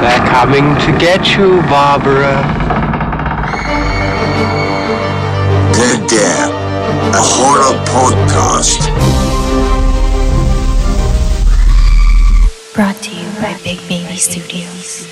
They're coming to get you, Barbara. Dead Air, a horror podcast. Brought to you by Big Baby Studios.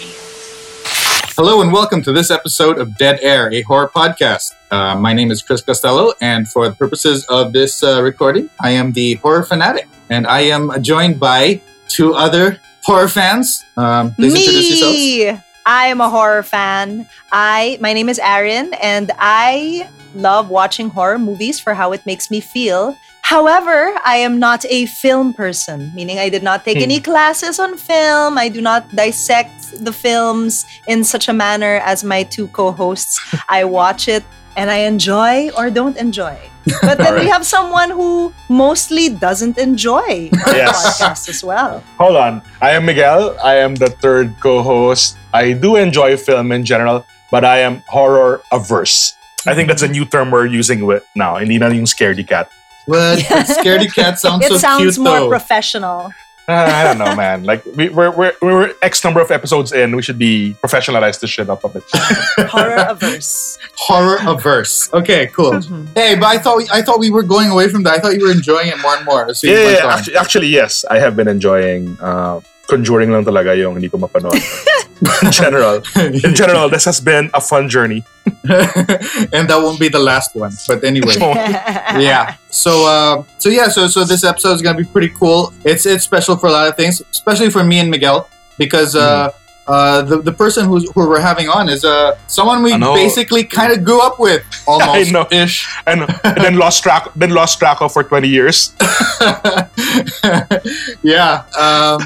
Hello and welcome to this episode of Dead Air, a horror podcast. Uh, my name is Chris Costello, and for the purposes of this uh, recording, I am the horror fanatic, and I am joined by two other horror fans. Um, please introduce yourselves. Me. I am a horror fan. I my name is Erin and I love watching horror movies for how it makes me feel. However, I am not a film person, meaning I did not take any classes on film. I do not dissect the films in such a manner as my two co-hosts. I watch it and I enjoy or don't enjoy. But then we have someone who mostly doesn't enjoy our Yes. podcast as well. Hold on. I am Miguel. I am the third co-host. I do enjoy film in general, but I am horror averse. I think that's a new term we're using with now. Hindi na yung scaredy cat. What? Scaredy cat sounds it so sounds cute, more though. professional. Uh, I don't know, man. Like we, we're, we're we're X number of episodes in. We should be professionalize this shit up a bit. Horror averse. horror averse. Okay, cool. Mhm. Hey, but I thought we, I thought we were going away from that. I thought you were enjoying it more and more. as you yeah, yeah, actually, actually, yes. I have been enjoying uh, Conjuring lang talaga yung hindi ko mapanood. in general, in general, this has been a fun journey. and that won't be the last one. But anyway. yeah. So uh, so yeah, so so this episode is gonna be pretty cool. It's it's special for a lot of things, especially for me and Miguel, because uh, uh, the the person who's, who we're having on is uh someone we basically kind of grew up with almost know. ish. And, and then lost track, then lost track of for twenty years. yeah. Um,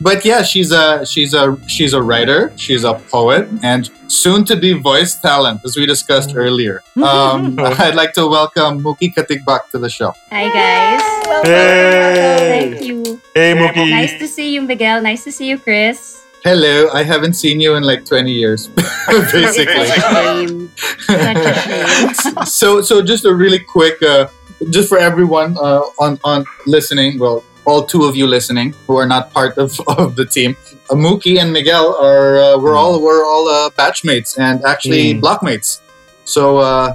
but yeah, she's a she's a she's a writer. She's a poet and soon to be voice talent, as we discussed earlier. Um, I'd like to welcome Mookie Katigbak to the show. Hi guys. Hey, Thank you. hey, Mookie. Nice to see you, Miguel. Nice to see you, Chris. Hello, I haven't seen you in like 20 years, basically. Shame. A shame. so, so just a really quick, uh, just for everyone uh, on on listening, well, all two of you listening who are not part of, of the team, uh, Mookie and Miguel are uh, we're all we're all uh, batchmates and actually Mm. blockmates. So uh,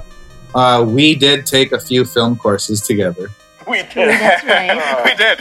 uh, we did take a few film courses together. We did. That's right. we did.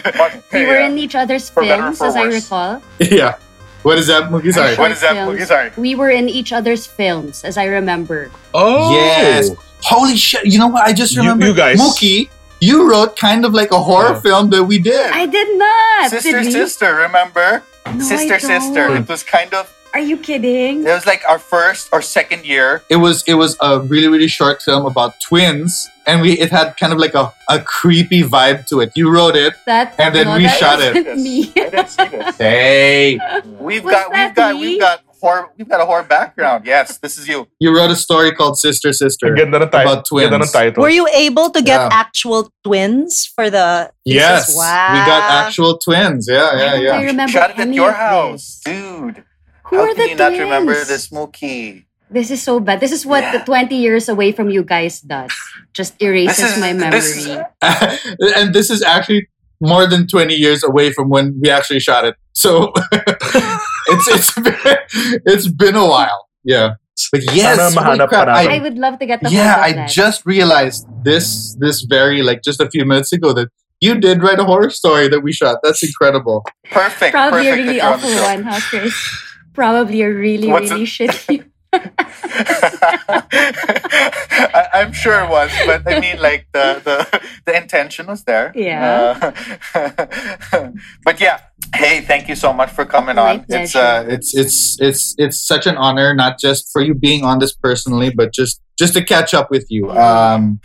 We were in each other's For films, for as I recall. yeah. What is that, Mookie? Sorry. What is that, films. Mookie? Sorry. We were in each other's films, as I remember. Oh, Yes. Holy shit! You know what? I just You- remember you guys- Mookie. You wrote kind of like a horror Oh. film that we did. I did not. Sister, did sister, remember? No, sister, I sister. don't. It was kind of. Are you kidding? It was like our first or second year. it was it was a really really short film about twins and we it had kind of like a, a creepy vibe to it you wrote it That And then no, we that shot it. wasn't Me. I didn't see this. hey We've Was got, that we've got, me? we've got horror. We've got a horror background. Yes, this is you. you wrote a story called sister sister Ang Ganda ng title. About twins. Ganda ng title. Were you able to get Yeah. actual twins for the thesis? yes Wow. we got actual twins yeah Why yeah I yeah remember Shot it at your house, dude. Who How are can the you not remember the this Mookie? This is so bad. This is what Yeah. the 20 years away from you guys does. Just erases is- my memory. this is- and this is actually more than 20 years away from when we actually shot it so it's it's been, it's been a while yeah but yes Sana holy mahanap crap, pa I- I would love to get the yeah i that. just realized this this very like just a few minutes ago that you did write a horror story that we shot that's incredible Perfect. Probably a really that on the awful one, huh, Chris? Probably a really, What's really it- shitty. I, I'm sure it was, but I mean, like the the, the intention was there. Yeah. Uh, but yeah, hey, thank you so much for coming My on. It's uh, it's it's it's it's such an honor not just for you being on this personally but just just to catch up with you um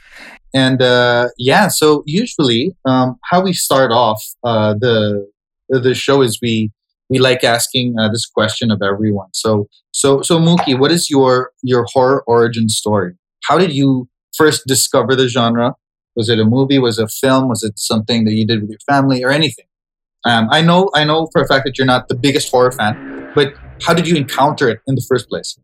and uh yeah so usually um how we start off uh the the show is we we like asking uh, this question of everyone. So so so Mookie what is your your horror origin story? How did you first discover the genre? Was it a movie? Was it a film? Was it something that you did with your family or anything? Um, I know, I know for a fact that you're not the biggest horror fan, but how did you encounter it in the first place?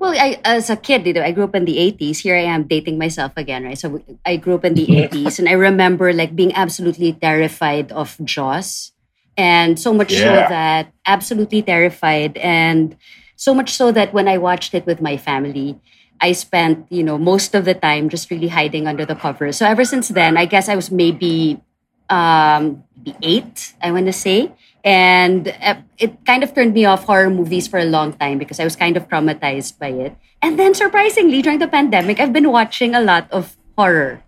Well, I, as a kid, you know, I grew up in the 80s. Here I am dating myself again, right? So I grew up in the 80s and I remember like being absolutely terrified of Jaws And so much so that absolutely terrified. And so much so that when I watched it with my family, I spent, you know, most of the time just really hiding under the covers. So ever since then, I guess I was maybe um maybe eight, I want to say. And uh, it kind of turned me off horror movies for a long time because I was kind of traumatized by it. And then surprisingly, during the pandemic, I've been watching a lot of horror.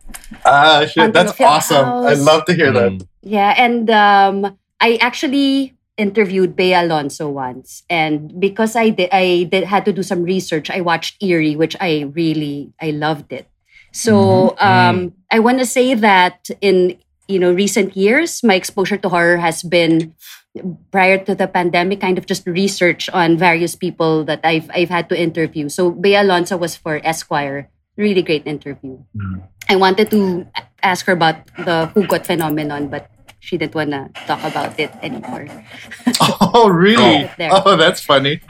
Ah, shit, Haunting that's of Hill awesome. I House. love to hear that. Mm. Yeah, and um, I actually interviewed Bea Alonzo once, and because I did, I did had to do some research. I watched Eerie, which I really I loved it. So mm-hmm. um, mm-hmm. I want to say that in you know recent years, my exposure to horror has been prior to the pandemic, kind of just research on various people that I've I've had to interview. So Bea Alonzo was for Esquire, really great interview. Mm-hmm. I wanted to ask her about the Hugot phenomenon, but she didn't want to talk about it anymore. Oh, really? Oh. Oh, that's funny.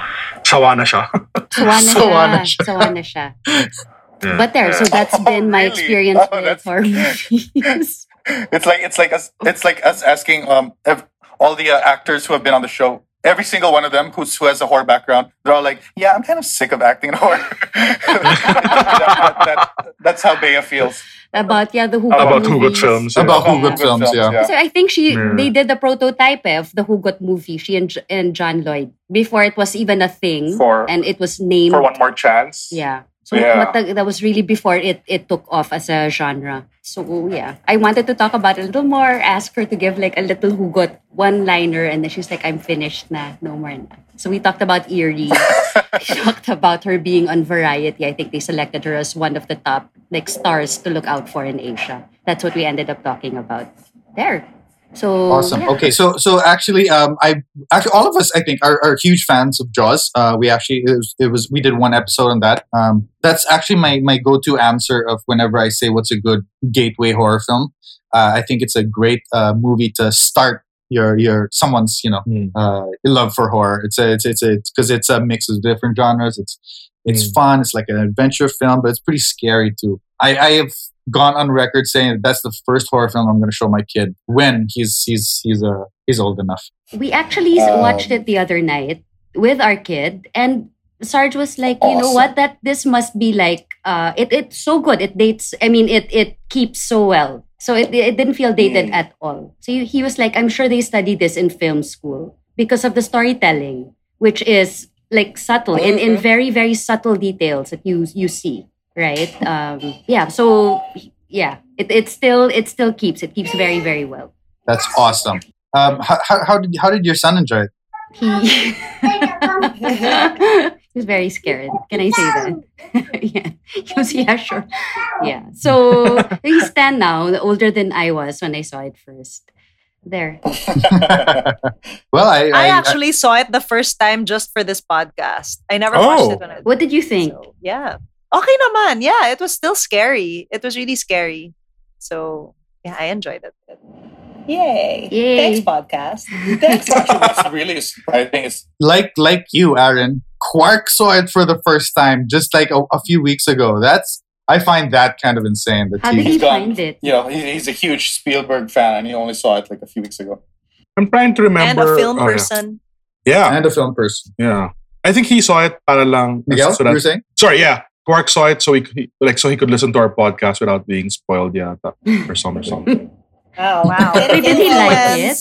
Sawa na siya. Sawa na Sawa siya. siya. Sawa na siya. But there, so that's been my really? experience Oh, with horror movies. It's like it's like us it's like us asking um ev- all the uh, actors who have been on the show. Every single one of them who's, who has a horror background, they're all like, "Yeah, I'm kind of sick of acting in horror." that, that, that, that's how Bea feels. about yeah, the Hugot About Hugot films. yeah. About Hugot Hugot films, films, yeah. yeah. So I think she Yeah. they did the prototype eh, of the Hugot movie. She and, and John Lloyd before it was even a thing, For- and it was named For one more chance. Yeah. So Yeah. what the, that was really before it it took off as a genre. So yeah, I wanted to talk about it a little more. Ask her to give like a little hugot one liner, and then she's like, "I'm finished na, no more na." So we talked about Eerie. we talked about her being on Variety. I think they selected her as one of the top like stars to look out for in Asia. That's what we ended up talking about there. So Awesome. yeah. Okay, so so actually, um, I actually all of us I think are, are huge fans of Jaws. Uh, we actually it was, it was we did one episode on that. Um, that's actually my my go to answer of whenever I say what's a good gateway horror film. Uh, I think it's a great uh, movie to start your your someone's you know Mm. uh, love for horror. It's a it's it's it's because it's a mix of different genres. It's it's Mm. fun. It's like an adventure film, but it's pretty scary too. I I have gone on record saying that that's the first horror film I'm going to show my kid when he's he's he's uh he's old enough. We actually Um, watched it the other night with our kid, and Sarge was like, "You know what? That this must be like, uh, it it's so good. It dates. I mean, it it keeps so well. So it it didn't feel dated Mm. at all. So he, he was like, I'm sure they studied this in film school because of the storytelling, which is like subtle in in Mhm. very very subtle details that you you see, right? Um, yeah. So yeah, it it still it still keeps it keeps very very well. That's awesome. Um, how, how, how did how did your son enjoy it? He he was very scared. Can I say that? yeah. He was yeah, sure. Yeah. So he's 10 now, older than I was when I saw it first. There. well, I, I actually saw it the first time just for this podcast. I never Oh. watched it when I What did you think? So, yeah. Okay naman. Yeah, it was still scary. It was really scary. So, yeah, I enjoyed it. Yay. Yay. Thanks, podcast. That's actually what's really surprising is like like you, Erin. Quark saw it for the first time just like a, a few weeks ago. That's I find that kind of insane. That How did he, he He's gone. find it? you know he, he's a huge Spielberg fan and he only saw it like a few weeks ago. I'm trying to remember. And a film oh, person. Yeah. and a film person. yeah, I think he saw it para lang. Miguel, so you that- were saying? sorry, yeah. Quark saw it so he, he like so he could listen to our podcast without being spoiled, yeah, or something. Oh, wow. Did he like it?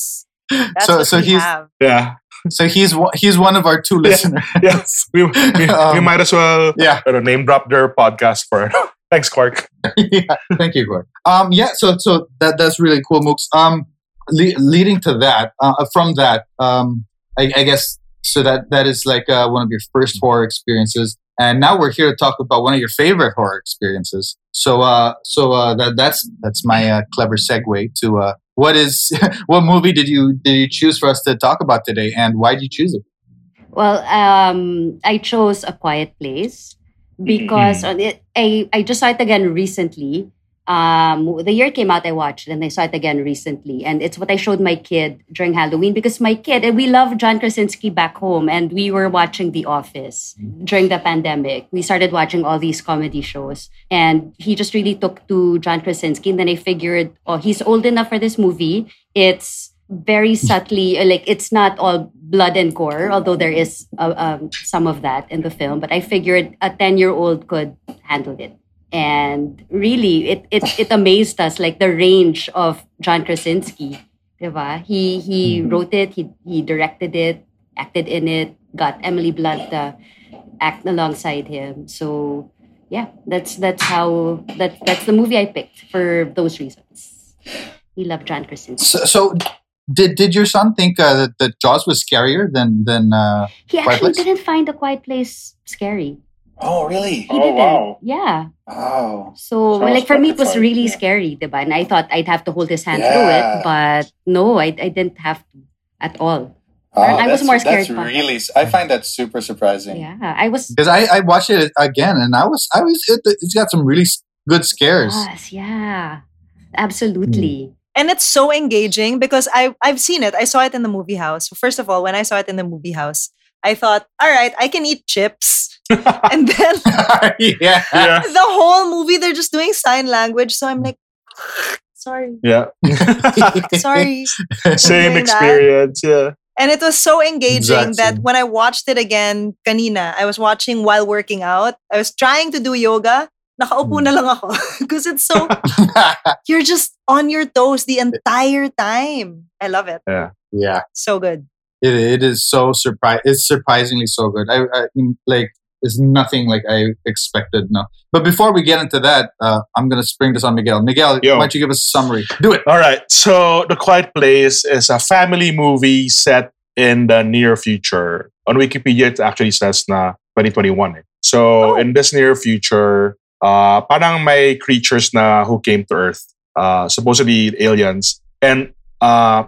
That's So- what so we he's- have. Yeah, So he's one- he's one of our two listeners. yes. We, we, we Um, might as well Yeah. uh, name drop their podcast for it. Thanks, Quark. yeah, thank you, Gord. Um, yeah, so so that that's really cool, Mooks. Um, le- leading to that, uh, from that, um, I, I guess so that that is like uh, one of your first horror experiences, and now we're here to talk about one of your favorite horror experiences. So, uh, so uh, that that's that's my uh, clever segue to uh, what is what movie did you did you choose for us to talk about today, and why did you choose it? Well, um, I chose A Quiet Place because on it, I, I just saw it again recently. Um, the year came out, I watched and I saw it again recently. And it's what I showed my kid during Halloween because my kid, and we love John Krasinski back home and we were watching The Office during the pandemic. We started watching all these comedy shows and he just really took to John Krasinski. And then I figured, oh, he's old enough for this movie. It's very subtly like it's not all blood and gore although there is uh, um, some of that in the film but i figured a 10 year old could handle it and really it, it it amazed us like the range of john krasinski diba? he he wrote it he, he directed it acted in it got emily blunt to act alongside him so yeah that's that's how that that's the movie i picked for those reasons we love john krasinski So, so did did your son think uh, that, that Jaws was scarier than than? Uh, He Quiet actually Place? didn't find a quiet place scary. Oh, really? He oh, didn't. Yeah. Oh. So, So like for me, it was really yeah. scary, diba? And I thought I'd have to hold his hand through it, but no, I, I didn't have to at all. Oh, I was more scared That's really. I find that super surprising. Yeah, I was. because I, I watched it again and I was I was it, it's got some really good scares. Yes, yeah, absolutely. Hmm. And it's so engaging because I I've seen it. I saw it in the movie house. First of all, when I saw it in the movie house, I thought, all right, I can eat chips. and then yeah. yeah. the whole movie they're just doing sign language. So I'm like, sorry, Yeah. sorry. Same doing that. experience. Yeah. And it was so engaging that when I watched it again kanina, I was watching while working out. I was trying to do yoga. Nakaupo hmm. na lang ako. Because it's so, you're just on your toes the entire time. I love it. yeah. Yeah. So good. It, it is so surprise. It's surprisingly so good. I, I mean, like it's nothing like I expected. No, but before we get into that, uh, I'm gonna spring this on Miguel. Miguel, Yo. why don't you give us a summary? Do it. All right. So, The Quiet Place is a family movie set in the near future. On Wikipedia, it actually says na 2021. eh. So, Oh. in this near future, uh, parang may creatures na who came to Earth, uh, supposedly aliens, and uh,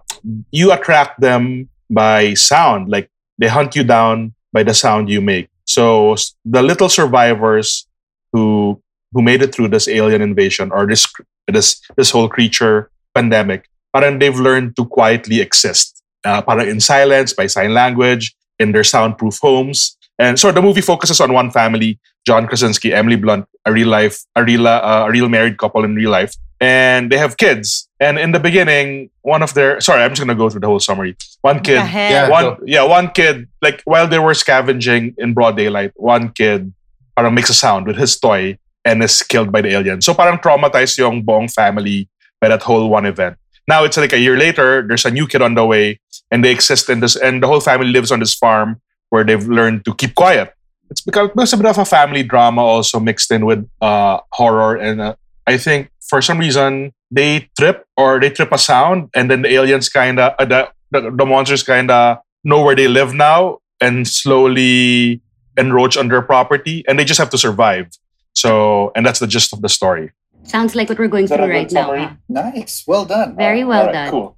you attract them by sound. Like they hunt you down by the sound you make. So the little survivors who who made it through this alien invasion or this this this whole creature pandemic, parang they've learned to quietly exist. Uh, in silence, by sign language, in their soundproof homes. And so the movie focuses on one family, John Krasinski, Emily Blunt, a real life, a real, uh, a real married couple in real life. And they have kids. And in the beginning, one of their, sorry, I'm just going to go through the whole summary. One kid, Yeah. one, yeah, one kid, like while they were scavenging in broad daylight, one kid parang makes a sound with his toy and is killed by the alien. So parang traumatized yung Bong family by that whole one event. Now it's like a year later, there's a new kid on the way, and they exist in this, and the whole family lives on this farm where they've learned to keep quiet. It's because because a bit of a family drama also mixed in with uh, horror, and uh, I think for some reason they trip or they trip a sound, and then the aliens kind of uh, the, the the monsters kind of know where they live now and slowly encroach on their property, and they just have to survive. So, and that's the gist of the story. Sounds like what we're going through right now. huh? Nice. Well done. Very Uh, well alright, done. Cool.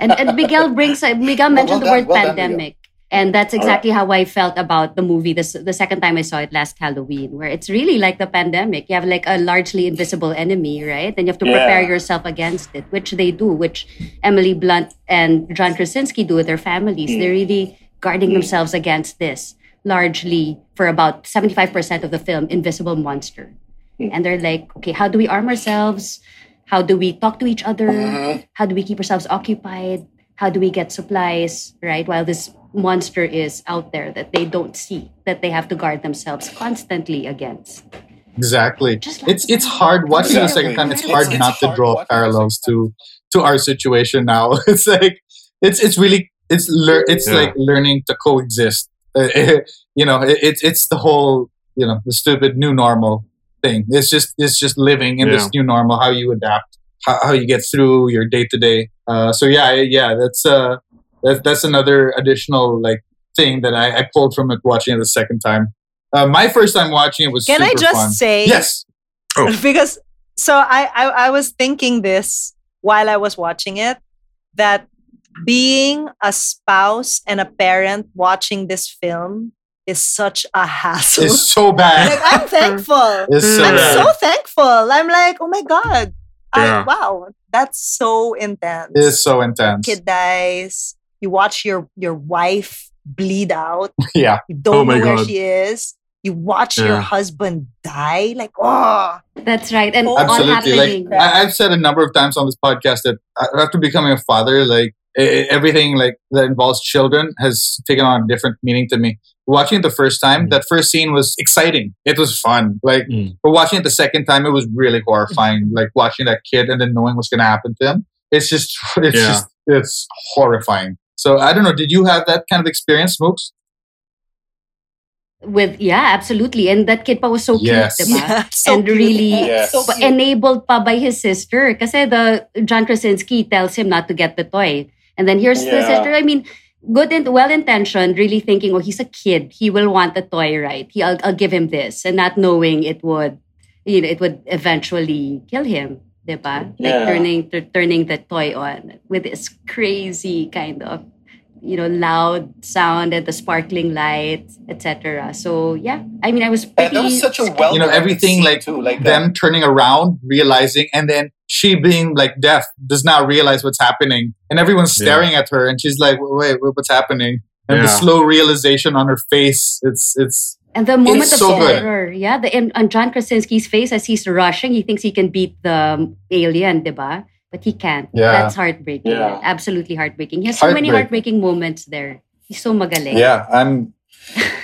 And, and Miguel brings uh, Miguel mentioned the well word done, well done, pandemic. And that's exactly how I felt about the movie this, the second time I saw it last Halloween, where it's really like the pandemic. You have like a largely invisible enemy, right? And you have to prepare Yeah. yourself against it, which they do, which Emily Blunt and John Krasinski do with their families. Hmm. They're really guarding hmm. themselves against this, largely for about 75% of the film, Invisible Monster. Hmm. And they're like, okay, how do we arm ourselves? How do we talk to each other? Uh-huh. How do we keep ourselves occupied? How do we get supplies, right? While this monster is out there that they don't see, that they have to guard themselves constantly against. Exactly. Like It's it's hard watching it the second time. It's Exactly. hard It's- not it's to draw parallels to to our situation now. It's like it's it's really it's lear- it's Yeah. like learning to coexist. Uh, you know, it, it's it's the whole you know the stupid new normal thing. It's just it's just living in this new normal. How you adapt, how, how you get through your day to day. Uh, So yeah, yeah, that's uh that's that's another additional like thing that I, I pulled from it watching it the second time. Uh, my first time watching it was Can I just fun. say yes. because so I, I I was thinking this while I was watching it that being a spouse and a parent watching this film is such a hassle. It's so bad. like I'm thankful. It's so I'm bad. so thankful. I'm like, oh my god. I, Yeah. wow, that's so intense. It's so intense. Kid dies. You watch your your wife bleed out. Yeah. You don't Oh my know where she is. you watch your husband die. Like, oh, That's right. And all Absolutely. Like happening. I, I've said a number of times on this podcast that after becoming a father, like everything like that involves children has taken on a different meaning to me. Watching it the first time, Mm. that first scene was exciting. It was fun. Like, Mm. but watching it the second time, it was really horrifying. like watching that kid and then knowing what's going to happen to him. It's just, it's Yeah. just, it's horrifying. So I don't know. Did you have that kind of experience, Smokes? with yeah, absolutely. And that kid pa was so Yes. cute, diba? yeah, so and cute. really Yes. So enabled pa by his sister. Kasi the John Krasinski tells him not to get the toy. And then here's the Yeah. sister. I mean, good and well intentioned, really thinking, oh, he's a kid. He will want the toy, right? He, I'll, I'll give him this, and not knowing it would, you know, it would eventually kill him. Diba? Like Yeah. turning tur- turning the toy on with this crazy kind of you know loud sound and the sparkling light etc so yeah i mean i was And pretty that was such a well You know, everything like too, like them turning around, realizing, and then she being like deaf does not realize what's happening, and everyone's Yeah. staring at her, and she's like, "Wait, wait what's happening?" And the slow realization on her face, it's it's And the moment of so good. terror, yeah, the in, on John Krasinski's face as he's rushing, he thinks he can beat the um, alien, diba? But he can't. Yeah. That's heartbreaking. Yeah. Absolutely heartbreaking. He has so many Heartbreaking. heartbreaking moments there. He's so magaling. yeah. I'm.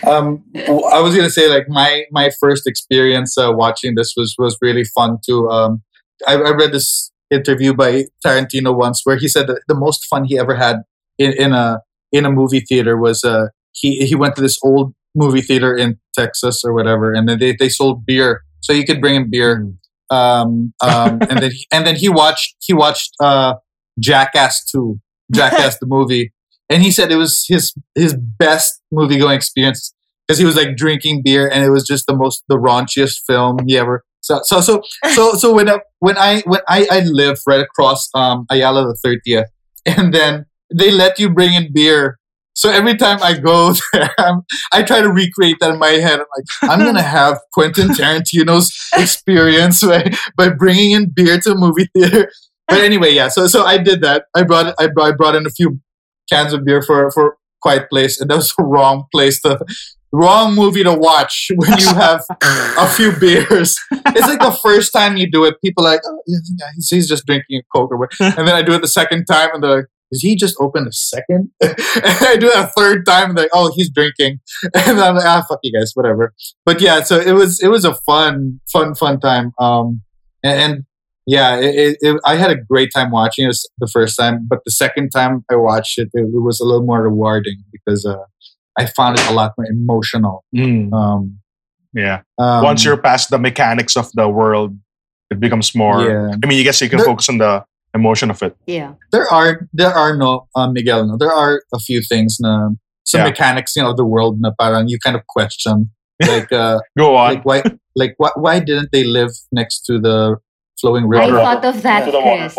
Um, I was gonna say like my my first experience uh, watching this was was really fun too. Um, I, I read this interview by Tarantino once where he said that the most fun he ever had in, in a in a movie theater was uh he he went to this old movie theater in Texas or whatever, and then they, they sold beer, so you could bring him beer. Um, um, and then he, and then he watched he watched uh Jackass two, Jackass the movie, and he said it was his his best movie going experience because he was like drinking beer and it was just the most the raunchiest film he ever. So so so so so when I, when I when I I live right across um Ayala the thirtieth, and then they let you bring in beer. So every time I go there, I'm, I try to recreate that in my head. I'm like, I'm gonna have Quentin Tarantino's experience by, by bringing in beer to a movie theater. But anyway, yeah. So so I did that. I brought I brought, I brought in a few cans of beer for for Quiet Place, and that was the wrong place to wrong movie to watch when you have a few beers. It's like the first time you do it, people are like, oh, yeah, he's, just drinking a coke or what. And then I do it the second time, and they're like, "Is he just open a second? and I do it a third time, like, "Oh, he's drinking." And I'm like, "Ah, fuck you guys, whatever." But yeah, so it was it was a fun, fun, fun time. Um, and, and yeah, it, it, it, I had a great time watching it the first time, but the second time I watched it, it, was a little more rewarding because uh, I found it a lot more emotional. Mm, Um, yeah. um, Once you're past the mechanics of the world, it becomes more. Yeah. I mean, you guess you can There- focus on the emotion of it. Yeah. there are there are no uh, Miguel no there are a few things na some Yeah. mechanics you know of the world na parang you kind of question like uh Go on. like why like why, why didn't they live next to the flowing river? I river thought of that, to the Chris.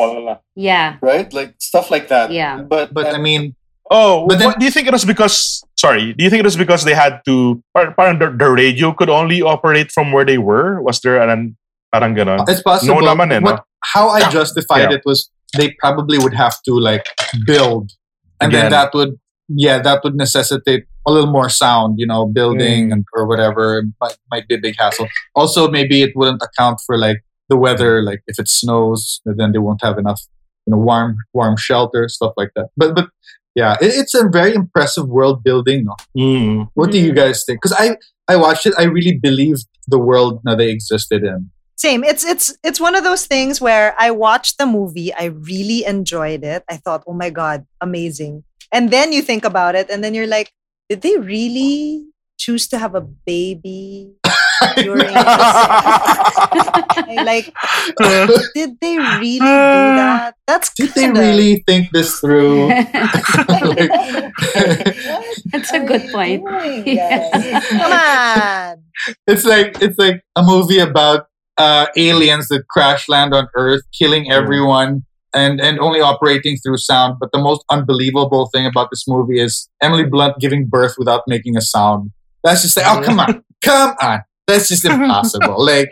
Yeah. right? Like stuff like that. Yeah. But but I mean oh, but then- what, do you think it was because? Sorry, do you think it was because they had to? Par- Parang the, the radio could only operate from where they were. Was there an parang ganon? it's possible No naman eh, no? what, how I justified Yeah. it was they probably would have to like build. And then that would yeah that would necessitate a little more sound you know building Mm. and or whatever It might, might be a big hassle. Also maybe it wouldn't account for like the weather like if it snows then they won't have enough you know warm warm shelter stuff like that. But but yeah it, it's a very impressive world building no? Mm. what do you guys think? Because i i watched it. I really believed the world that they existed in Same. It's it's it's one of those things where I watched the movie, I really enjoyed it. I thought, "Oh my god, amazing." And then you think about it and then you're like, "Did they really choose to have a baby during like, did they really do that? That's did they kinda- really think this through Like- That's a good point. Come on. it's like it's like a movie about uh, aliens that crash land on Earth, killing everyone, and and only operating through sound. But the most unbelievable thing about this movie is Emily Blunt giving birth without making a sound. That's just like, oh come on, come on, that's just impossible. like,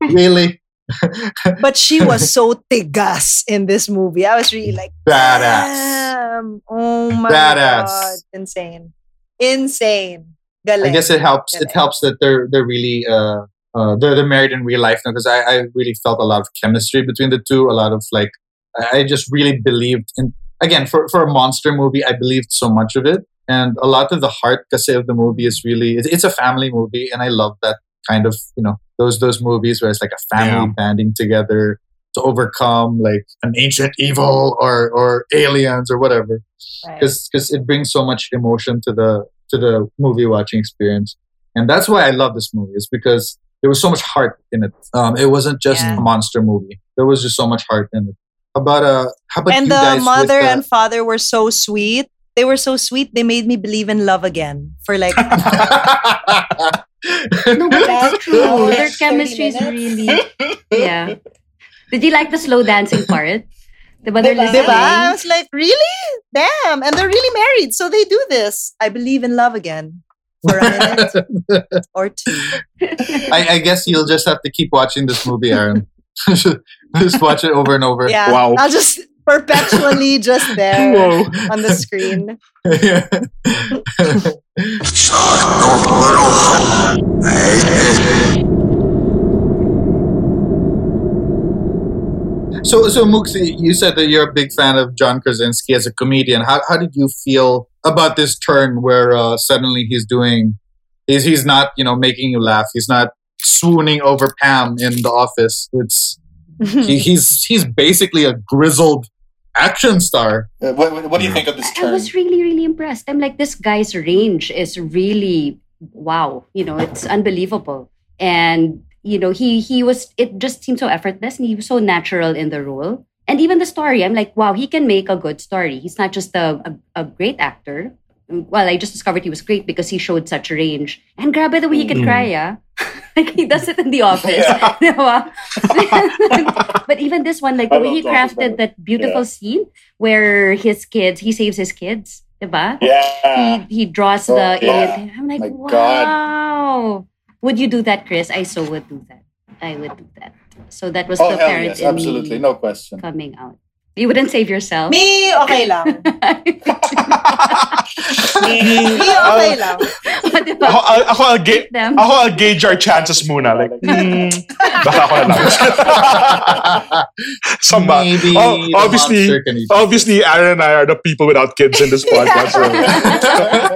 really But she was so tigas in this movie. I was really like, badass. Damn. Oh my Badass. god. Insane. Insane. Galing. I guess it helps. It helps that they're they're really uh, uh they're, they're married in real life now because I, I really felt a lot of chemistry between the two. A lot of like I I just really believed in again for for a monster movie. I believed so much of it, and a lot of the heart kasi of the movie is really it's, it's a family movie, and I love that kind of you know those those movies where it's like a family Yeah. banding together to overcome like an ancient evil or or aliens or whatever Right. because it brings so much emotion to the to the movie watching experience and that's why i love this movie is because there was so much heart in it um it wasn't just Yeah. a monster movie there was just so much heart in it how about uh how about and you the guys with mother the- and father were so sweet. They were so sweet. They made me believe in love again for like No, but that's true. Oh, Their chemistry is really, yeah. Did you like the slow dancing part? Diba they're Diba? listening? I was like, really? Damn. And they're really married. So they do this. I believe in love again for a minute or two. I, I guess you'll just have to keep watching this movie erin just watch it over and over Yeah. Wow. I'll just perpetually just there Whoa. on the screen. So, so Mooksy, you said that you're a big fan of John Krasinski as a comedian. How, how did you feel about this turn where uh, suddenly he's doing, he's he's not you know making you laugh. He's not swooning over Pam in the office. It's he, he's he's basically a grizzled action star. Uh, what, what- what do you think of this I was really, really impressed. I'm like, this guy's range is really wow. You know, it's unbelievable. And you know, he he was. It just seemed so effortless, and he was so natural in the role. And even the story, I'm like, wow, he can make a good story. He's not just a a, a great actor. Well, I just discovered he was great because he showed such range. And grab by the way he can Mm. cry, yeah. like he does it in the office. Yeah. but even this one, like the I way he The Office, by crafted that beautiful Yeah. scene where his kids, he saves his kids, diba? yeah. He he draws Oh, the yeah. I'm like, My wow. God. Would you do that, Chris? I so would do that. I would do that. So that was Oh, the parent yes. in Absolutely. me No question. coming out. You wouldn't save yourself. Me, okay lang. Me, okay lang. Diba? Ako, I'll, ako, I'll ga- Them. ako, I'll gauge our chances muna. Like, hmm, baka ako na lang. Samba. Maybe Oh, obviously, monster can eat- obviously, Erin and I are the people without kids in this podcast. So,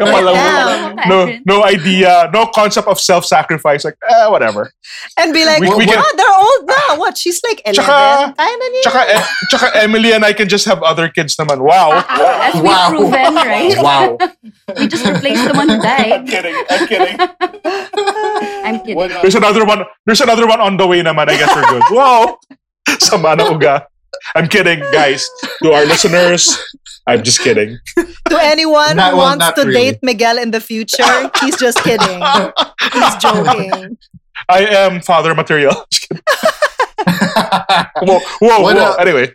Kapala- Damn. no, no idea, no concept of self-sacrifice. Like, eh, whatever. And be like, We- we oh, can- they're old now. What? She's like 11. Tsaka- Kaya. Tsaka, tsaka Emily and I can just have other kids naman. Wow. As we've Wow. proven, right? Wow. We just replaced the one who I'm died. kidding. I'm kidding. I'm kidding. What, uh, There's another one. There's another one on the way naman. I guess we're good. Wow. Sama na uga. I'm kidding, guys. To our listeners, I'm just kidding. To anyone Not- who well, wants to really. date Miguel in the future, he's just kidding. He's joking. I am father material. Whoa, whoa, What, whoa. uh, Anyway,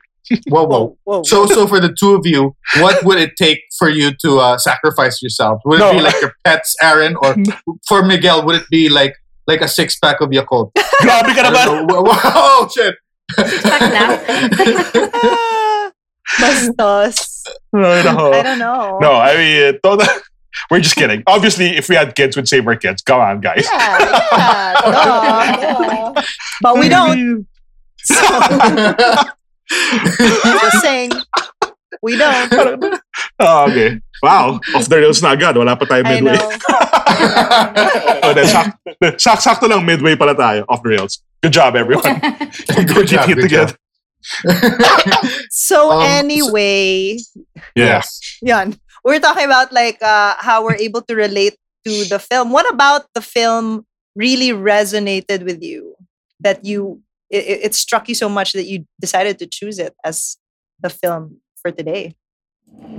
whoa, whoa. Whoa. So, so for the two of you, what would it take for you to uh, sacrifice yourself? Would it be like your pets, Erin, or for Miguel, would it be like like a six pack of Yakult? grabe ka I naman. don't. Oh shit! Six-pack lang. Ah, Bastos. Ay, nako. I don't know. No, I mean, todo- we're just kidding. Obviously, if we had kids, we'd save our kids. Come on, guys. Yeah, yeah. duh, duh. But we don't. Just saying. We don't. oh, okay. Wow. Off the rails na agad. Wala pa tayo I midway. know. Oh, then, sak, sak, sakto lang midway pala tayo. Off the rails. Good job, everyone. Good job, Keep it good job. together. So Um, anyway, Yeah. yan. We're talking about like uh, how we're able to relate to the film. What about the film really resonated with you? That you it, it it struck you so much that you decided to choose it as the film for today.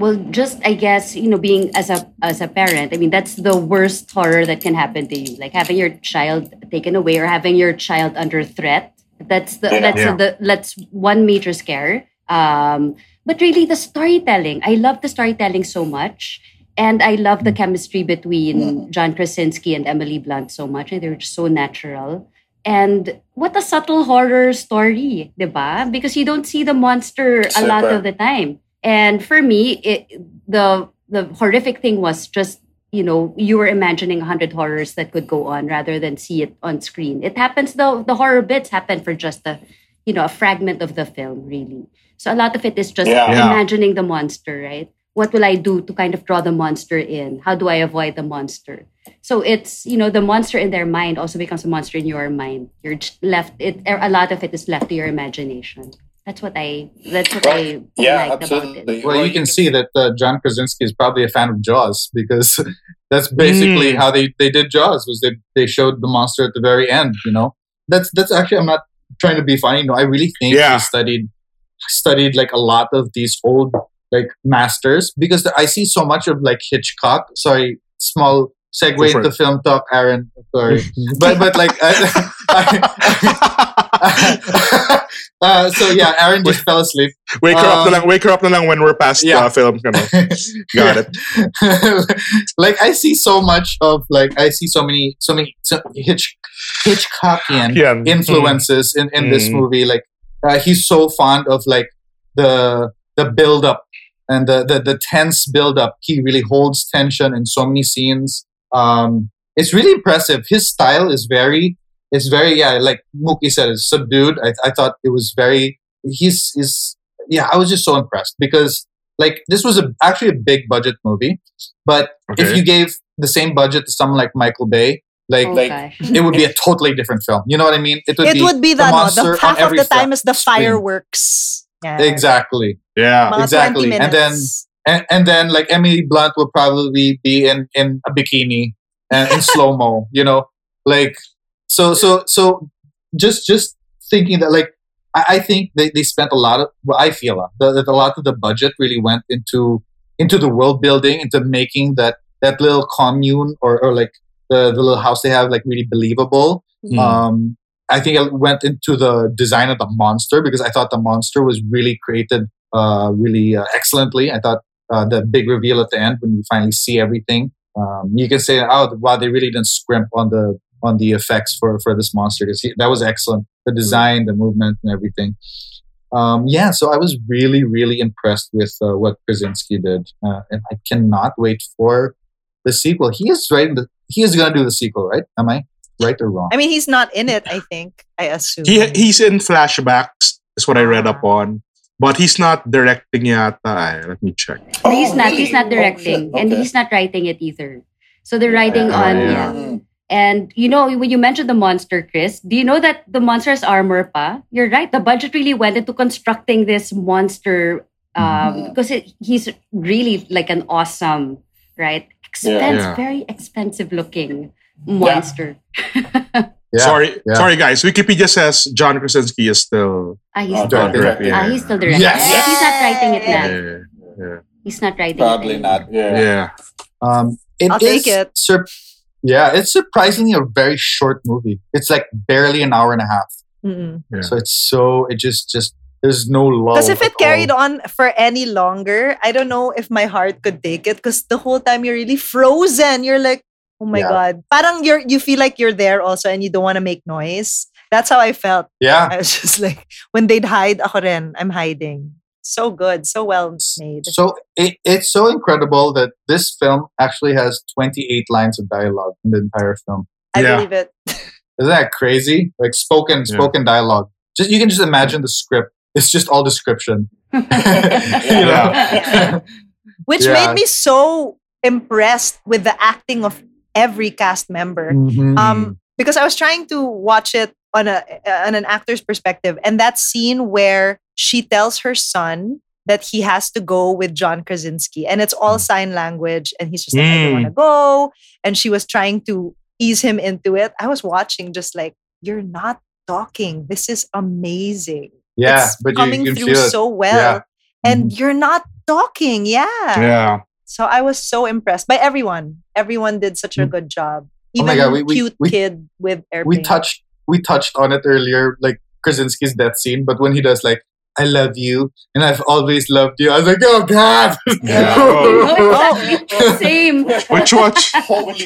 Well, just I guess you know, being as a as a parent, I mean, that's the worst horror that can happen to you, like having your child taken away or having your child under threat. That's the Yeah. that's Yeah. the that's one major scare. Um, but really, the storytelling, I love the storytelling so much, and I love the chemistry between John Krasinski and Emily Blunt so much. and They're just so natural. And what a subtle horror story, diba? Because you don't see the monster a lot of the time. And for me, it, the the horrific thing was just you know you were imagining a hundred horrors that could go on rather than see it on screen. It happens though the horror bits happen for just a you know a fragment of the film really. So a lot of it is just Yeah. Yeah. imagining the monster, right? What will I do to kind of draw the monster in? How do I avoid the monster? So it's you know the monster in their mind also becomes a monster in your mind. You're left. It a lot of it is left to your imagination. That's what I. That's what I yeah, liked about it. Well, you can see that uh, John Krasinski is probably a fan of Jaws because that's basically Mm. how they, they did Jaws was they, they showed the monster at the very end. You know, that's that's actually I'm not trying to be funny. No, I really think Yeah. he studied studied like a lot of these old like masters because I see so much of like Hitchcock. Sorry, small segue into film talk, Erin. Sorry, but but like. I, uh, so yeah, Erin just fell asleep. wake her up na Um, lang, wake her up na lang when we're past yeah. the film. you know. Got it. like I see so much of like I see so many so many so Hitch Hitchcockian Yeah. influences in in this Mm. movie. Like uh, he's so fond of like the the build up and the, the the tense build up. He really holds tension in so many scenes. Um, it's really impressive. His style is very is very yeah like Mookie said it's subdued. I I thought it was very he's is yeah I was just so impressed because like this was a actually a big budget movie, but if you gave the same budget to someone like Michael Bay, like Oh, like- it would be a totally different film. You know what I mean? It would It be would be the the, no, monster the half of the time fra- is the screen. fireworks. Yeah. exactly. Yeah. Mga exactly. And then- And, and then like Emily Blunt will probably be in in a bikini and in slow mo. You know, like so so so just just thinking that like I, I think they, they spent a lot of well I feel uh, that that a lot of the budget really went into into the world building into making that that little commune or, or like the, the little house they have like really believable Mm. um, I think it went into the design of the monster because I thought the monster was really created uh, really uh, excellently. I thought uh, the big reveal at the end when you finally see everything, um, you can say, "Oh, wow, they really didn't scrimp on the on the effects for for this monster because that was excellent. The design, the movement, and everything." Um, yeah, so I was really, really impressed with uh, what Krasinski did, uh, and I cannot wait for the sequel. He is writing the. He is going to do the sequel, right? Am I right or wrong? I mean, he's not in it. I think. I assume. He he's in flashbacks. Is what I read Ah. up on. But he's not directing yata. Ay, Let me check. No, he's Oh, not. He's not Oh, directing, and he's not writing it either. So they're writing Ah, on yeah. yeah. Mm. And you know when you mentioned the monster, Chris, do you know that the monster has armor pa? You're right. The budget really went into constructing this monster um, Mhm. because it, he's really like an awesome, right? Expense, Yeah. very expensive looking monster. Yeah, sorry, yeah. sorry guys. Wikipedia says John Krasinski is still Ah, he's Oh, still, directing. ah, he's still directing. Yes! But He's not writing it now. yeah, He's not writing Probably it not. Yeah. yeah. Um, it I'll take it. sur- yeah, it's surprisingly a very short movie. It's like barely an hour and a half. Yeah. So it's so it just just there's no lull. Because if it carried all. on for any longer, I don't know if my heart could take it. Because the whole time you're really frozen. You're like, oh my Yeah. god. Parang you're you feel like you're there also, and you don't want to make noise. That's how I felt. yeah, I was just like, when they'd hide, ako rin, I'm hiding. So good, so well made. so it, it's so incredible that this film actually has 28 lines of dialogue in the entire film. I Yeah. believe it. Isn't that crazy? Like spoken Yeah. spoken dialogue. Just you can just imagine the script. It's just all description. you know? Which Yeah. made me so impressed with the acting of every cast member. Mhm. um because i was trying to watch it on a on an actor's perspective and that scene where she tells her son that he has to go with John Krasinski and it's all sign language and he's just like I don't Mm. want to go and she was trying to ease him into it i was watching just like you're not talking this is amazing yeah, it's but coming you can through feel so well Yeah. Mm-hmm. and you're not talking yeah Yeah. So I was so impressed by everyone. Everyone did such a Mm. good job. Oh my Even God, we- we- cute we- kid with airplane. we touched we touched on it earlier, like Krasinski's death scene. But when he does like "I love you" and I've always loved you, I was like, "Oh God!" Yeah. Oh, exactly. Same. Which was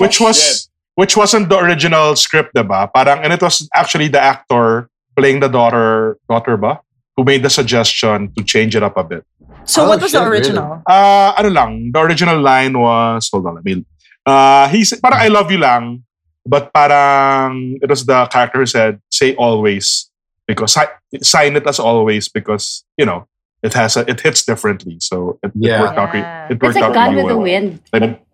which was which wasn't the original script, diba? Parang and it was actually the actor playing the daughter daughter ba who made the suggestion to change it up a bit. So Oh, what was the shit, really? original? Uh ano lang, the original line was hold on, let me Uh, he's parang I love you lang, but parang it was the character who said say always because si- sign it as always because you know it has a, it hits differently. So it, Yeah. it worked out. It It's worked like out Gone really with the well. Wind. Like,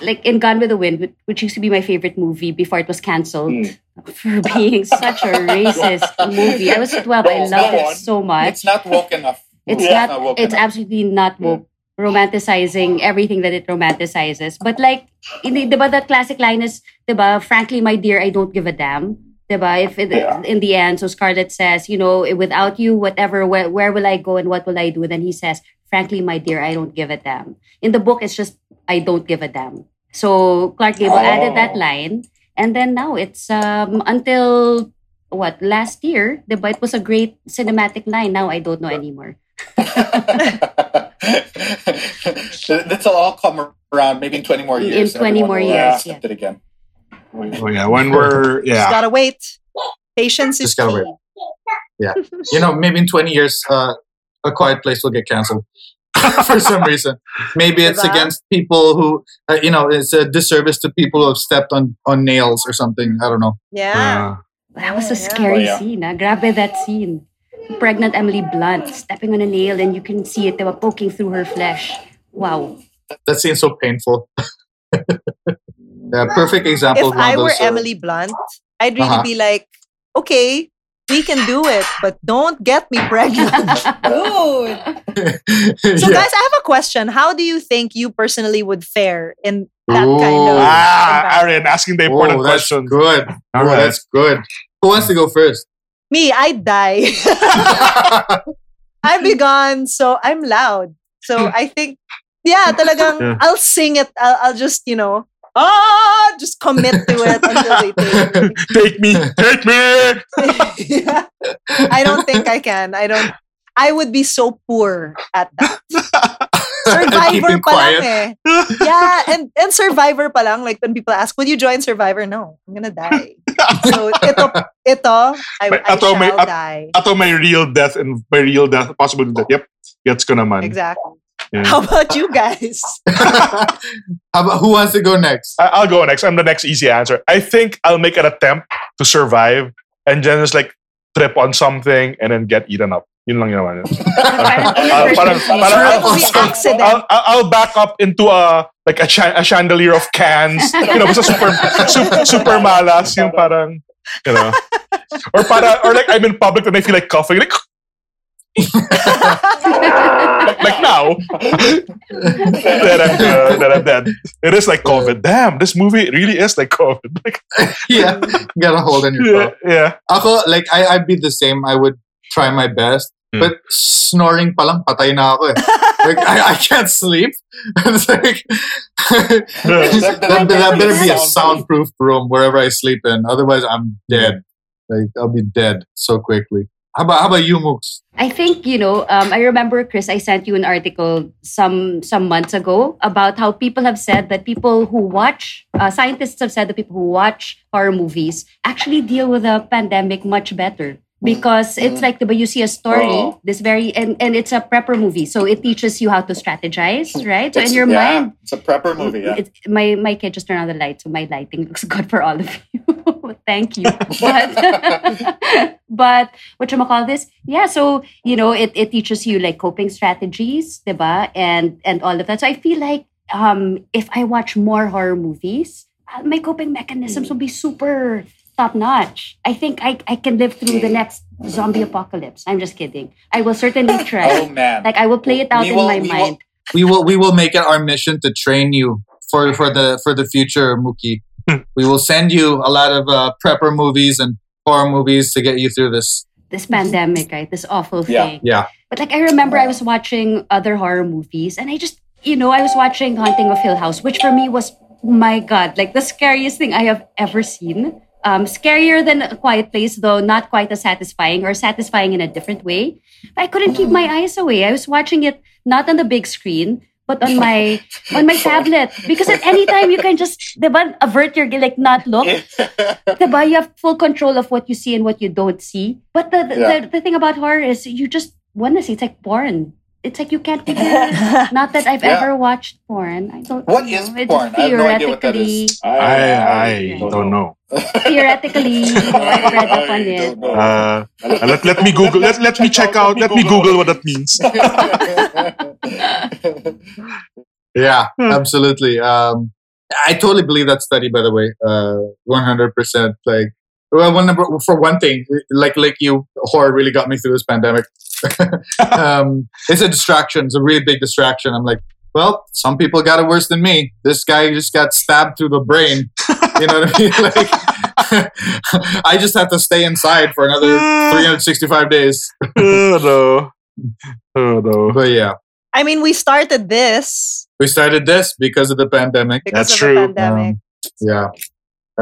Like in Gone with the Wind, which- which used to be my favorite movie before it was cancelled Mm. for being such a racist movie. I was 12. I No, loved it on. so much. It's not woke enough. It's Yeah, not. woke it's enough. absolutely not woke. Romanticizing everything that it romanticizes, but like, in the, diba, the classic line is, diba, frankly, my dear, I don't give a damn. Diba, if it, Yeah. in the end, so Scarlett says, you know, without you, whatever, where, where will I go and what will I do? Then he says, frankly, my dear, I don't give a damn. In the book, it's just, I don't give a damn. So Clark Gable added that Oh. line, and then now it's um until what last year, the bite was a great cinematic line. Now I don't know anymore. This will all come around maybe in 20 more years. In 20 more will, years, accept yeah. it again. oh yeah, when we're Just yeah. gotta wait. Patience is Just gotta key. wait. You know, maybe in 20 years, uh, A Quiet Place will get canceled for some reason. Maybe it's Diba? against people who, uh, you know, it's a disservice to people who have stepped on, on nails or something. I don't know. Yeah. Uh, That was a Yeah, yeah. scary Oh, yeah. scene. Ah. Grabe that scene. Pregnant Emily Blunt stepping on a nail and you can see it. They were poking through her flesh. Wow. That seems so painful. yeah, perfect example. If of I of were those, uh, Emily Blunt, I'd really Uh-huh. be like, okay, we can do it, but don't get me pregnant. Dude. So, yeah. guys, I have a question. How do you think you personally would fare in that kind of ah. Erin, asking the important Oh, that's questions. good. All oh, that's good. Who wants to go first? Me, I'd die. I'd be gone, so I'm loud. So I think, yeah, talagang Yeah. I'll sing it. I'll, I'll just, you know, ah, just commit to it until they take me. take me, take me. Yeah. I don't think I can. I don't. I would be so poor at that. Survivor Keeping pa lang eh. Yeah, and and Survivor pa lang. Like when people ask, "Would you join Survivor?" No, I'm gonna die. So ito, ito, I, May- I ato, shall may- at- die. Ato may real death and may real death, possible death. Yep, gets ko naman. Exactly. Yeah. How about you guys? How about, who wants to go next? I- I'll go next. I'm the next easy answer. I think I'll make an attempt to survive and then just like trip on something and then get eaten up. Yun lang yun naman. Uh. I'll, I'll I'll back up into a like a, chan- a chandelier of cans. You know, basta super, super, super malas. Yung parang, you know. Or para, or like I'm in public and I feel like coughing. Like, like now. then, I'm, uh, then I'm dead. It is like COVID. Damn, this movie really is like COVID. Like, yeah, got a hold on your yeah, throat. yeah. Ako, like, I, I'd be the same. I would try my best. Hmm. But snoring pa lang, patay na ako eh. Like, I, I can't sleep. it's like, that, that better be a soundproof room wherever I sleep in. Otherwise, I'm dead. Like, I'll be dead so quickly. How about, how about you, Mooks? I think you know. Um, I remember, Chris. I sent you an article some some months ago about how people have said that people who watch, uh, scientists have said that people who watch horror movies actually deal with the pandemic much better because it's like the you see a story, Oh. this very and and it's a prepper movie, so it teaches you how to strategize, right? So in your yeah, mind, It's a prepper movie, yeah. it's, my my kid just turned on the light, so my lighting looks good for all of you. Thank you. But but what you call this? Yeah, so you know, it, it teaches you like coping strategies, diba? And and all of that. So I feel like um if I watch more horror movies, uh, my coping mechanisms will be super top notch. I think I, I can live through the next zombie apocalypse. I'm just kidding. I will certainly try. Oh, man. Like I will play it out We in will- my we will- mind. we will we will make it our mission to train you for for the for the future Mookie. we will send you a lot of uh, prepper movies and horror movies to get you through this. This pandemic, right? This awful Yeah. thing. Yeah. But like I remember I was watching other horror movies and I just you know, I was watching Haunting of Hill House, which for me was my God, like the scariest thing I have ever seen. Um, scarier than a quiet place, though not quite as satisfying or satisfying in a different way. But I couldn't keep my eyes away. I was watching it not on the big screen, but on my on my tablet. Because at any time you can just diba, avert your like not look. Diba? You have full control of what you see and what you don't see. But the the, Yeah. the, the thing about horror is you just want to see it's like porn. It's like you can't figure. Not that I've Yeah. ever watched porn. I don't. What know. is It's porn? I have no idea what that theoretically- I I don't know. Theoretically, you know, I've read up on it. Uh, let, let me Google. Let, let me check out. Let me Google what that means. Yeah, Hmm. absolutely. Um, I totally believe that study. By the way, one hundred percent. Like, well, one number for one thing, like like you, horror really got me through this pandemic. um, it's a distraction. It's a really big distraction. I'm like, well, some people got it worse than me. This guy just got stabbed through the brain. You know what I mean? Like, I just have to stay inside for another 365 days. oh no. Oh no. But yeah, I mean, we started this we started this because of the pandemic. because That's of true. the pandemic. Um, yeah,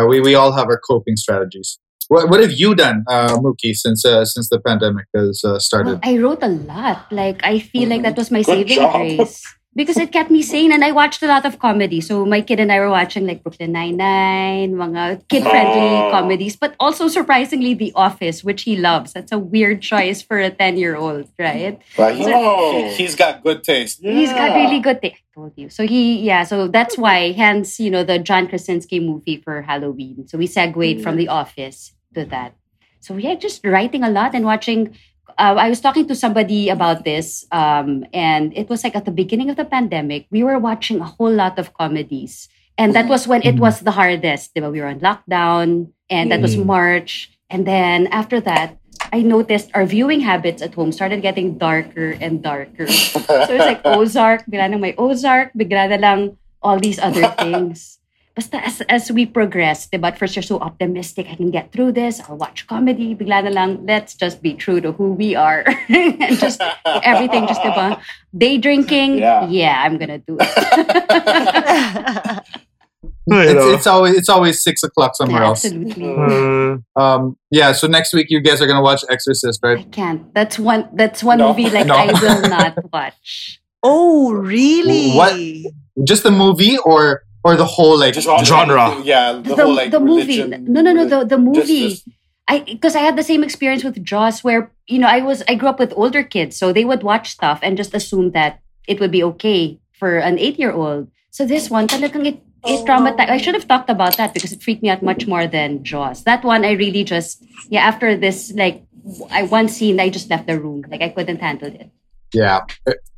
uh, we we all have our coping strategies. What what have you done, uh, Mookie, since uh, since the pandemic has uh, Well, started? I wrote a lot. Like I feel like that was my Good saving job. grace because it kept me sane, and I watched a lot of comedy. So my kid and I were watching like Brooklyn Nine Nine, mga kid-friendly Oh. comedies, but also surprisingly The Office, which he loves. That's a weird choice for a ten-year-old, right? But he, Oh. he's got good taste. He's got really good taste. I told you. So he, yeah. So that's why, hence, you know, the John Krasinski movie for Halloween. So we segued from The Office to that. So yeah, just writing a lot and watching. Uh, I was talking to somebody about this, um, and it was like at the beginning of the pandemic, we were watching a whole lot of comedies, and that was when it was the hardest. diba? We were on lockdown, and that was Mm. March, and then after that. I noticed our viewing habits at home started getting darker and darker. So it's like Ozark, bigla nang may Ozark, bigla na lang all these other things. Basta as, as we progress, diba, at first you're so optimistic, I can get through this, I'll watch comedy, bigla na lang, let's just be true to who we are. and just everything, just diba, day drinking, Yeah. I'm gonna do it. It's, it's always it's always six o'clock somewhere else. Absolutely. Uh, Um, yeah. So next week you guys are gonna watch Exorcist, right? I can't. That's one that's one No. movie like No. I will not watch. Oh, really? What? Just the movie or or the whole like Just all- Genre. Yeah, the, The, whole like the movie. religion- No, no, no, the, the just- movie. just- I because I had the same experience with Jaws where you know I was I grew up with older kids so they would watch stuff and just assume that it would be okay for an eight year old. So this one talagang it it oh, traumatized. I should have talked about that because it freaked me out much more than Jaws. That one I really just yeah after this like I one scene I just left the room like I couldn't handle it. yeah.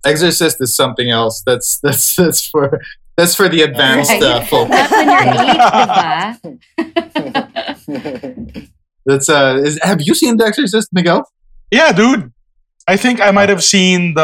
Exorcist is something else. That's that's that's for that's for the advanced Right. uh, folk. Not when you're eight, diba? That's uh. Is, have you seen The Exorcist, Miguel? yeah, dude. I think I might have seen the.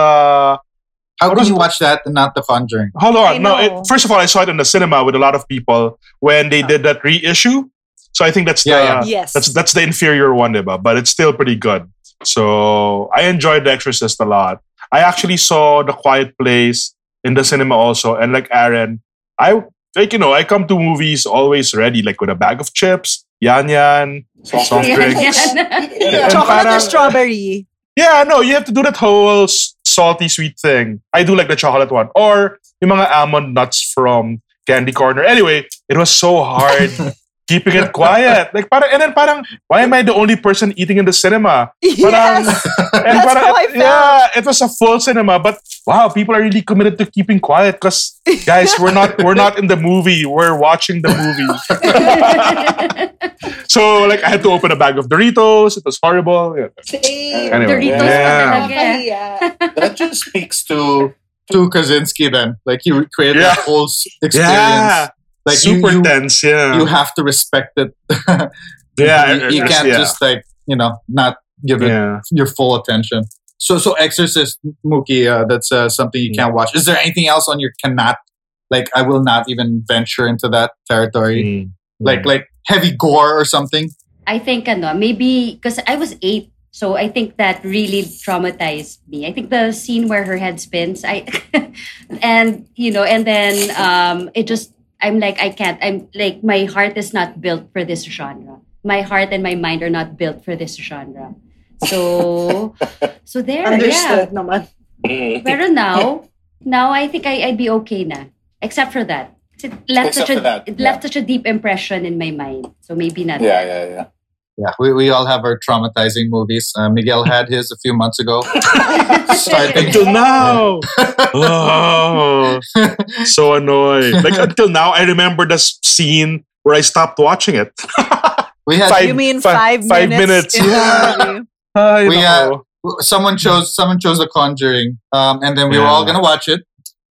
How What can was you watch that and not The Conjuring? Hold on. No, it, first of all, I saw it in the cinema with a lot of people when they did that reissue. So I think that's the Yeah, Yes. that's that's the inferior one, diba? but it's still pretty good. So I enjoyed The Exorcist a lot. I actually saw The Quiet Place in the cinema also, and like Erin, I like you know I come to movies always ready, like with a bag of chips, yan yan, soft drinks. yeah. Chocolate or strawberry? Yeah, no, you have to do that whole salty sweet thing. I do like the chocolate one. Or yung mga almond nuts from Candy Corner. Anyway, it was so hard keeping it quiet. Like parang, and then parang, why am I the only person eating in the cinema? Parang, Yes. and That's parang, how I felt. yeah, it was a full cinema, but wow, people are really committed to keeping quiet because guys, we're not we're not in the movie, we're watching the movie. so like I had to open a bag of Doritos. It was horrible. Yeah. Anyway, Doritos yeah. pa talaga. that just speaks to To Krasinski, then like he created Yeah. that whole experience. Yeah, Like you, super you, tense. Yeah, you have to respect it. Yeah, you, you can't yeah. just like you know not give it yeah. your full attention. So, so Exorcist, Mookie, uh, that's uh, something you can't watch. Is there anything else on your cannot? Like, I will not even venture into that territory. Mm. Like, like heavy gore or something. I think ano, maybe because I was eight, so I think that really traumatized me. I think the scene where her head spins, I and you know, and then um, it just I'm like I can't. I'm like my heart is not built for this genre. My heart and my mind are not built for this genre. So, so there, Understood yeah. naman. Mm. Pero now, now I think I, I'd be okay na. Except for that. It left Except such a for that, it yeah. left such a deep impression in my mind. So maybe not. yeah, yeah, yeah. Yeah, we, we all have our traumatizing movies. Uh, Miguel had his a few months ago. Starting Until now. oh, so annoyed. Like until now, I remember the scene where I stopped watching it. we had Five- you mean fi- five, five minutes? minutes. Yeah. I We, uh, someone chose someone chose The Conjuring, um, and then we were all gonna watch it.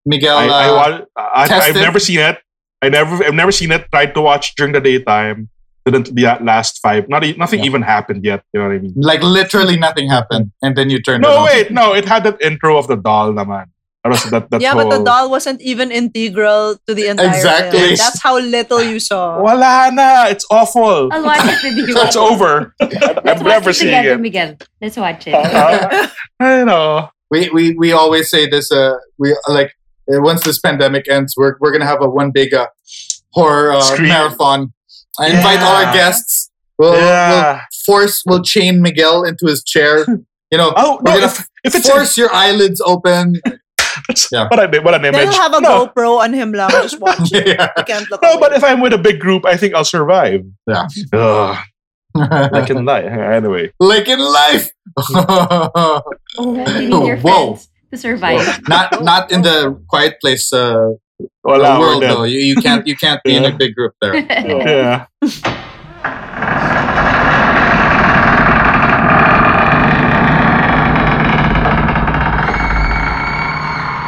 Miguel, I, I, uh, wa- I, test I've never seen it. I never, I've never seen it. Tried to watch during the daytime. Didn't the last five. Not e- nothing Yeah. even happened yet. You know what I mean? like literally nothing happened, and then you turned it No, on. wait, no. It had that intro of the doll, naman. That was that. that yeah, but the doll wasn't even integral to the entire Exactly. film. That's how little you saw. Wala na. It's awful. I'll watch it with you. It's over. I'm Let's watch never it seeing together, it. Miguel. Let's watch it. Uh, I know. we we we always say this uh we like uh, once this pandemic ends we're we're gonna have a one big uh, horror uh, marathon i invite all our guests we'll, we'll force we'll chain miguel into his chair you know Oh we're no! gonna If, if it's force your eyelids open yeah. what an what an Then image. you'll have a no, GoPro on him lang. Just watch it. yeah You can't look no, away. but if I'm with a big group, I think I'll survive. Yeah. Ugh, I can lie. Anyway. like in life You need your Whoa. friends to survive. not not in the quiet place uh Wala, we're world though you, you can't you can't be in a big group there Yeah.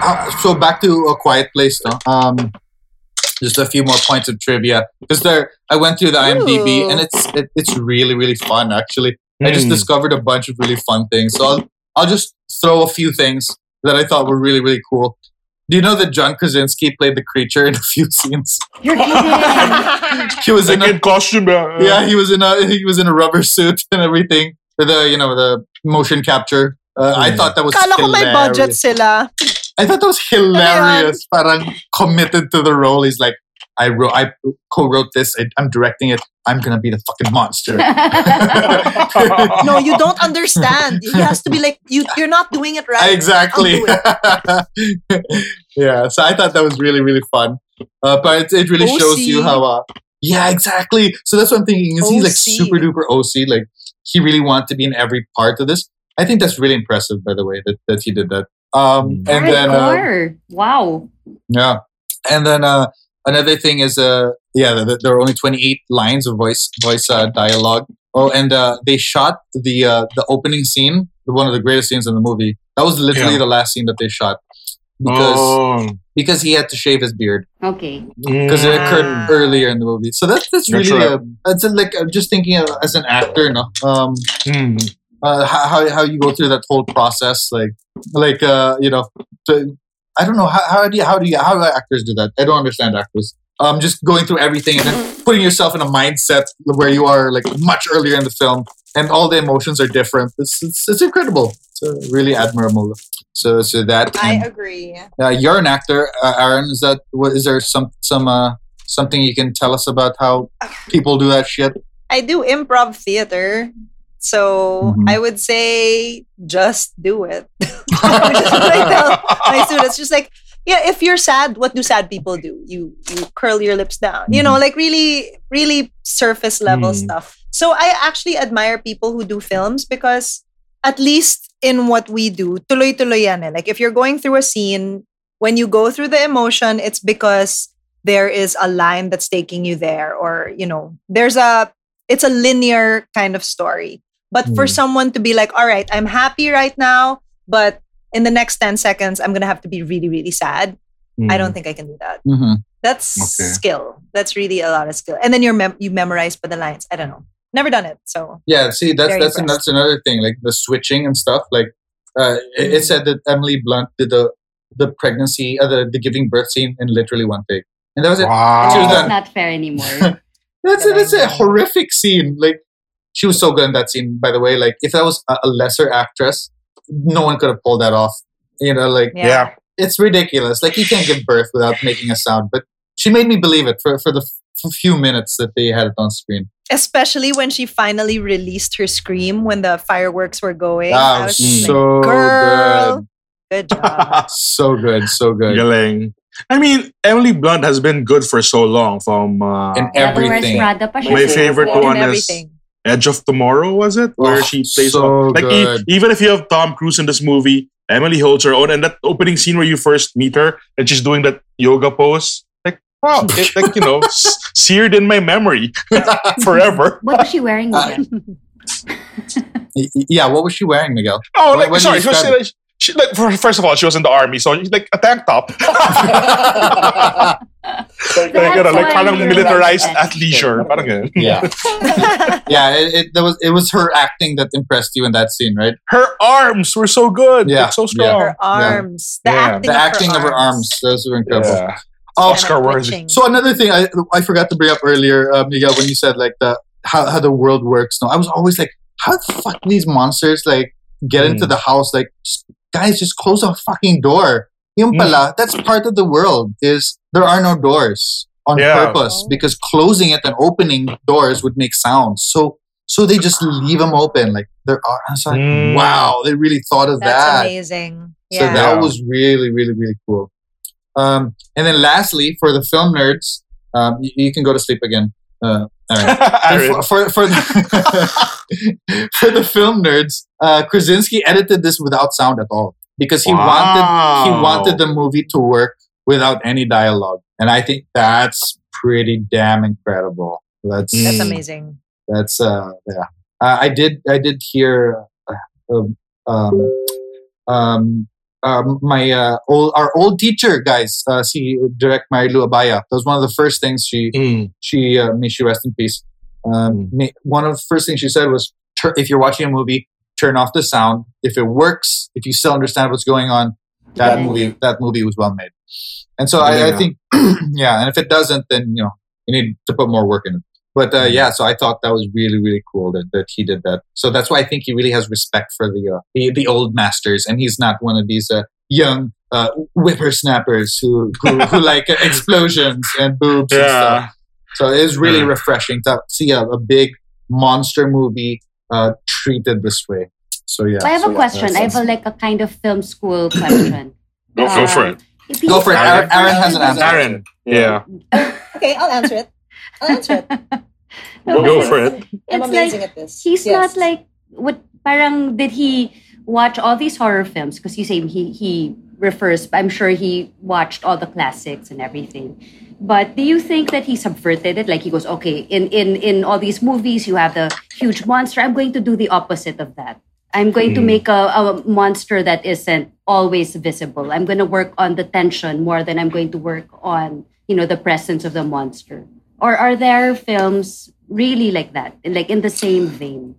Uh, so back to a quiet place though. um just a few more points of trivia because there i went through the imdb Ooh. and it's it, it's really really fun actually i just Mm. discovered a bunch of really fun things so I'll, I'll just throw a few things that i thought were really really cool do you know that john krasinski played the creature in a few scenes You're kidding. he was in Like a costume. uh, yeah he was in a he was in a rubber suit and everything with the you know the motion capture uh, I Mm. thought that was Kala ko may hilarious. budget sila. I thought that was hilarious. Parang committed to the role. He's like, I wrote, I co-wrote this. I, I'm directing it. I'm gonna be the fucking monster. No, you don't understand. He has to be like, you, you're not doing it right. exactly. I'll yeah. So I thought that was really really fun. Uh, but it, it really shows you how. Uh, yeah, exactly. So that's what I'm thinking. Is he like super duper OC? Like he really wanted to be in every part of this. I think that's really impressive, by the way, that, that he did that. Um, and then uh, wow. Yeah, and then uh, another thing is uh, yeah, th- there are only twenty eight lines of voice voice uh, dialogue. Oh, and uh, they shot the uh, the opening scene, one of the greatest scenes in the movie. That was literally Yeah. the last scene that they shot because oh. because he had to shave his beard Okay. because it occurred Ah. earlier in the movie. So that's that's That's really right. a, that's a, like I'm just thinking uh, as an actor, no, um, Mm. uh, how how how you go through that whole process, like like uh, you know, to, I don't know how how do you how do you how do actors do that? I don't understand actors. Um, just going through everything and then putting yourself in a mindset where you are like much earlier in the film, and all the emotions are different. It's it's, it's incredible. It's really admirable. So so that I and, agree. uh, you're an actor, uh, Erin. Is that what? Is there some some uh something you can tell us about how people do that shit? I do improv theater. So Mhm. I would say just do it. Which is what I tell my students. Just like, yeah, if you're sad, what do sad people do? You you curl your lips down. You know, like really, really surface level Mm. stuff. So I actually admire people who do films because at least in what we do, tuloy-tuloy yan eh. Like if you're going through a scene, when you go through the emotion, it's because there is a line that's taking you there, or you know, there's a it's a linear kind of story. But for Mm. someone to be like, all right, I'm happy right now, but in the next 10 seconds, I'm gonna have to be really, really sad. I don't think I can do that. Mm-hmm. That's Okay. skill. That's really a lot of skill. And then you're mem- you memorize by the lines. I don't know. Never done it. So Yeah, see, that's that's impressed. that's another thing, like the switching and stuff. Like, uh, it, it Mm. said that Emily Blunt did the the pregnancy, uh, the the giving birth scene in literally one take, and that was it. She was That's done. not fair anymore. That's a, that's a horrific scene. Like, she was so good in that scene. By the way, like if that was a, a lesser actress, no one could have pulled that off. You know, like yeah. Yeah. it's ridiculous. Like you can't give birth without making a sound, but she made me believe it for for the f- few minutes that they had it on screen. Especially when she finally released her scream when the fireworks were going. That I was was just so like, girl, good. good job. So good, so good. Galing. I mean, Emily Blunt has been good for so long. From uh, And everything. Prada pa siya. My favorite one is everything. Edge of Tomorrow, was it? Where Oh, she plays so like e- even if you have Tom Cruise in this movie, Emily holds her own, and that opening scene where you first meet her and she's doing that yoga pose, like wow, it, like you know, seared in my memory forever. What was she wearing again? Y- y- Yeah, what was she wearing, Miguel? Oh, When- like when sorry, you she was, describe like, she, like first of all, she was in the army, so she's like a tank top. like, like, you know, like why parang militarized like athleisure. Parang ganun. yeah, yeah. It, it, that was it was her acting that impressed you in that scene, right? Her arms were so good. Yeah, like, so yeah. strong. her arms. The Yeah. acting, The of, acting her of her arms, those were incredible. Yeah. Oh, Oscar worthy. twitching. So another thing I I forgot to bring up earlier, uh, Miguel, when you said like the how, how the world works. No, I was always like, how the fuck these monsters like get Mm. into the house? Like, just- guys, just close a fucking door. Yung Mm. pala, that's part of the world. Is there are no doors on Yeah. purpose Oh. because closing it and opening doors would make sounds. So so they just leave them open. Like there are. I was like, Mm. wow, they really thought of That's that. amazing. So that was really, really, really cool. Um, and then lastly, for the film nerds, um, you, you can go to sleep again. Uh, all right. For, for, for, the, for the film nerds, uh, Krasinski edited this without sound at all because he wanted he wanted the movie to work without any dialogue, and I think that's pretty damn incredible. That's That's Mm. amazing. that's uh yeah. Uh, I did I did hear uh, um, um um, my uh, old our old teacher guys uh, see direct Marilou Abaya. That was one of the first things she Mm. she uh, may she rest in peace. Um, may, one of the first things she said was, if you're watching a movie, turn off the sound. If it works, if you still understand what's going on, that Yeah. movie that movie was well made. And so I, I think, yeah. And if it doesn't, then you know you need to put more work in it. But uh, yeah, so I thought that was really really cool that, that he did that. So that's why I think he really has respect for the uh, the, the old masters, and he's not one of these uh, young uh, whippersnappers who who, who like explosions and boobs and stuff. Yeah. So it is really Yeah. refreshing to see a, a big monster movie uh, treated this way. So yeah. I have so a yeah, question. I have a, like a kind of film school question. Go, go for it. Go for it. Erin, Erin has an answer. Erin. Yeah. Okay, I'll answer it. I'll answer it. No, Go it's- for it. I'm It's amazing like at this. he's Yes. not like what. Parang did he watch all these horror films? Because you say he he refers. I'm sure he watched all the classics and everything. But do you think that he subverted it? Like he goes, okay, in in in all these movies, you have the huge monster. I'm going to do the opposite of that. I'm going to Mm. make a, a monster that isn't always visible. I'm going to work on the tension more than I'm going to work on you know the presence of the monster. Or are there films really like that, like in the same vein?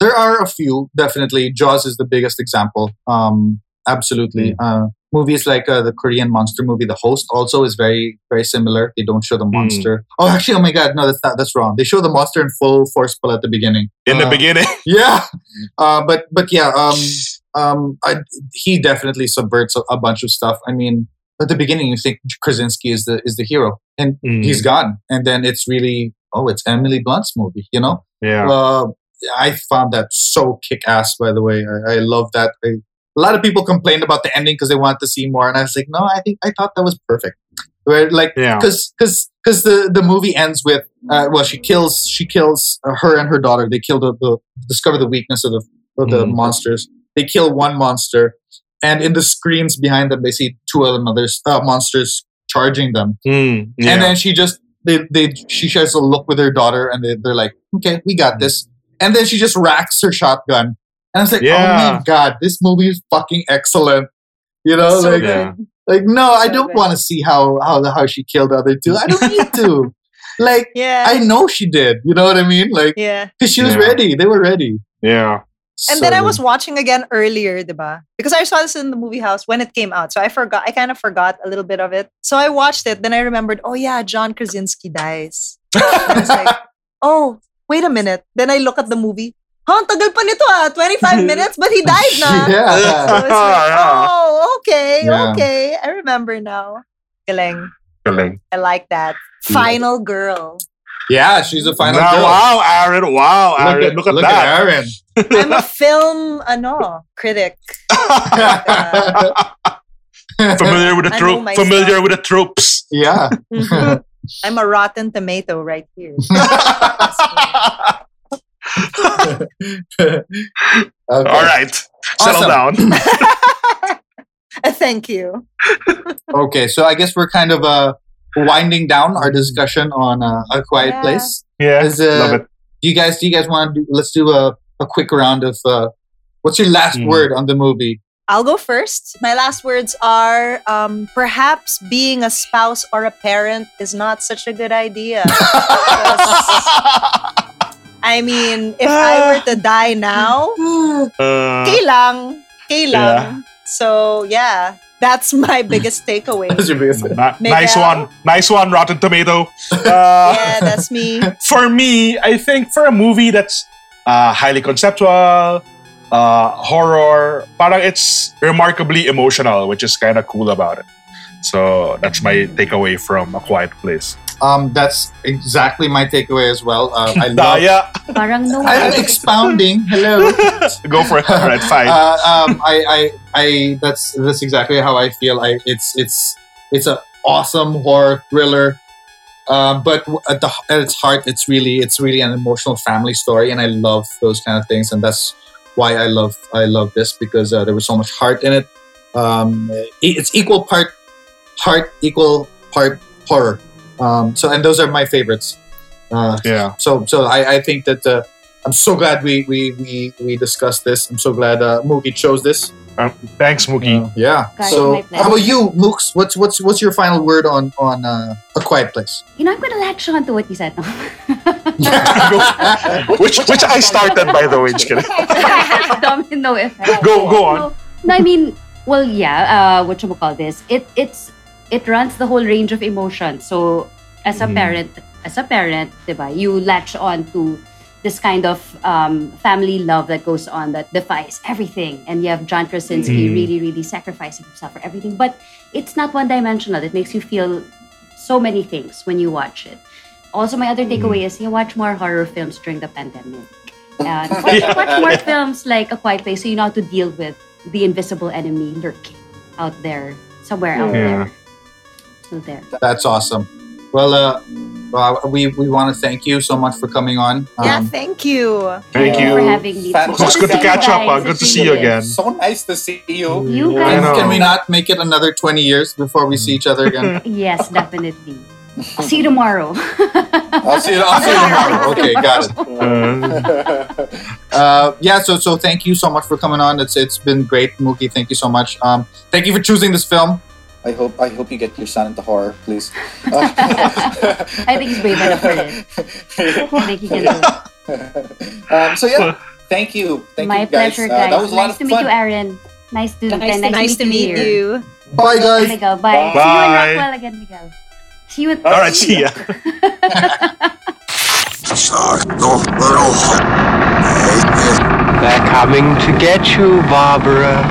There are a few, definitely. Jaws is the biggest example. Um, absolutely. Uh, movies like uh, the Korean monster movie, The Host, also is very, very similar. They don't show the monster. Oh, actually, oh my God, no, that's not. That's wrong. They show the monster in full force pull at the beginning. In the Uh, beginning. yeah uh, but but yeah um um I, he definitely subverts a, a bunch of stuff i mean at the beginning you think krasinski is the is the hero and Mm. he's gone and then it's really oh it's emily blunt's movie you know Yeah. uh, i found that so kick-ass by the way i, I love that I, a lot of people complained about the ending because they wanted to see more and i was like no i think i thought that was perfect where like Yeah. because because because the the movie ends with uh, well she kills she kills uh, her and her daughter they kill the, the discover the weakness of the of the Mhm. monsters they kill one monster and in the screens behind them they see two other mothers uh, monsters charging them Mm, yeah. and then she just they, they she shares a look with her daughter and they, they're like okay we got this and then she just racks her shotgun and i was like oh my god this movie is fucking excellent you know So like yeah. like no, I don't want to see how how how she killed the other two. I don't need to. like Yeah. I know she did. You know what I mean? Like yeah. because she was Yeah. ready. They were ready. Yeah. And So then I was watching again earlier, diba? Because I saw this in the movie house when it came out. So I forgot, I kind of forgot a little bit of it. So I watched it. Then I remembered, oh yeah, John Krasinski dies. I was like, oh, wait a minute. Then I look at the movie. Huh, ang tagal pa nito ah. 25 minutes, but he died na. So yeah. it's like, oh, okay, Yeah. okay. I remember now. Galing. Galing. I like that. Final girl. yeah, she's a final Now, girl. wow, Erin. Wow, Look Erin. at, Look at look that. at Erin. I'm a film, ano, critic. familiar with the I know trope. Familiar with the tropes. yeah. Mhm. I'm a rotten tomato right here. Okay. All right. Settle Awesome. down. Thank you. Okay, so I guess we're kind of uh, winding down our discussion on uh, a quiet Yeah. place. yeah. Uh, Love it. Do you guys? Do you guys want to do? Let's do a, a quick round of. Uh, what's your last Mm. word on the movie? I'll go first. My last words are um, perhaps being a spouse or a parent is not such a good idea. I mean, if I were to die now, Uh, kailang, kailang. So yeah, that's my biggest takeaway. That's your biggest. na- nice one. Nice one, Rotten Tomato. Uh, yeah, that's me. for me, I think for a movie that's uh, highly conceptual, uh, horror, parang it's remarkably emotional, which is kind of cool about it. So that's my takeaway from A Quiet Place. Um, that's exactly my takeaway as well. Uh, I love. Daya, Parang no I'm expounding. Hello. go for it. All right, fine. Uh, um, I, I, I. That's that's exactly how I feel. I. It's it's it's a awesome horror thriller. Um, but at the at its heart, it's really it's really an emotional family story, and I love those kind of things, and that's why I love I love this because uh, there was so much heart in it. Um, it's equal part heart, equal part horror. Um, so, and those are my favorites. Uh, yeah. so so I, I think that uh, I'm so glad we we, we we discussed this. I'm so glad uh, Mookie chose this. Thanks, Mookie. Uh, yeah. Guys, so how about you, Mooks? What's what's what's your final word on on uh, a quiet place? You know, I'm gonna latch on to what you said. Which which I started by the way. Just kidding. Domino effect. Go go on. No, no, I mean, well, yeah. Uh, what you call this? It it's it runs the whole range of emotions. So as a Mhm. parent, as a parent, diba, you latch on to this kind of um, family love that goes on that defies everything. And you have John Krasinski Mhm. really, really sacrificing himself for everything. But it's not one dimensional. It makes you feel so many things when you watch it. Also, my other takeaway is you watch more horror films during the pandemic. Uh, watch, watch more films like A Quiet Place so you know how to deal with the invisible enemy lurking out there, somewhere out Yeah. there. So there. That's awesome. Well, uh, uh, we we want to thank you so much for coming on. yeah, Um, thank you. Thank Thank you you. for having me. Fantastic. It's good to catch up. Uh, good to see you again. So nice to see you. You guys. and can we not make it another 20 years before we see each other again? Yes, definitely. I'll see you tomorrow. I'll see you. I'll see you tomorrow. okay, got it. Uh, Uh, yeah, so so thank you so much for coming on. It's it's been great, Mookie. Thank you so much. Um, thank you for choosing this film. I hope I hope you get your son into horror, please. I think he's brave enough for it. I think he can do um, so yeah, thank you, thank My you guys. pleasure, Uh, that was a lot nice of to meet fun. you, Erin. Nice to, Nice, nice, nice to meet here. you. Bye, guys. Miguel, bye. See you in Bye. Rockwell again, Miguel. See you in all right, see ya. They're coming to get you, Barbara.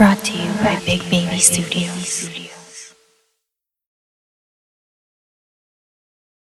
Brought to you by Big Baby Studios.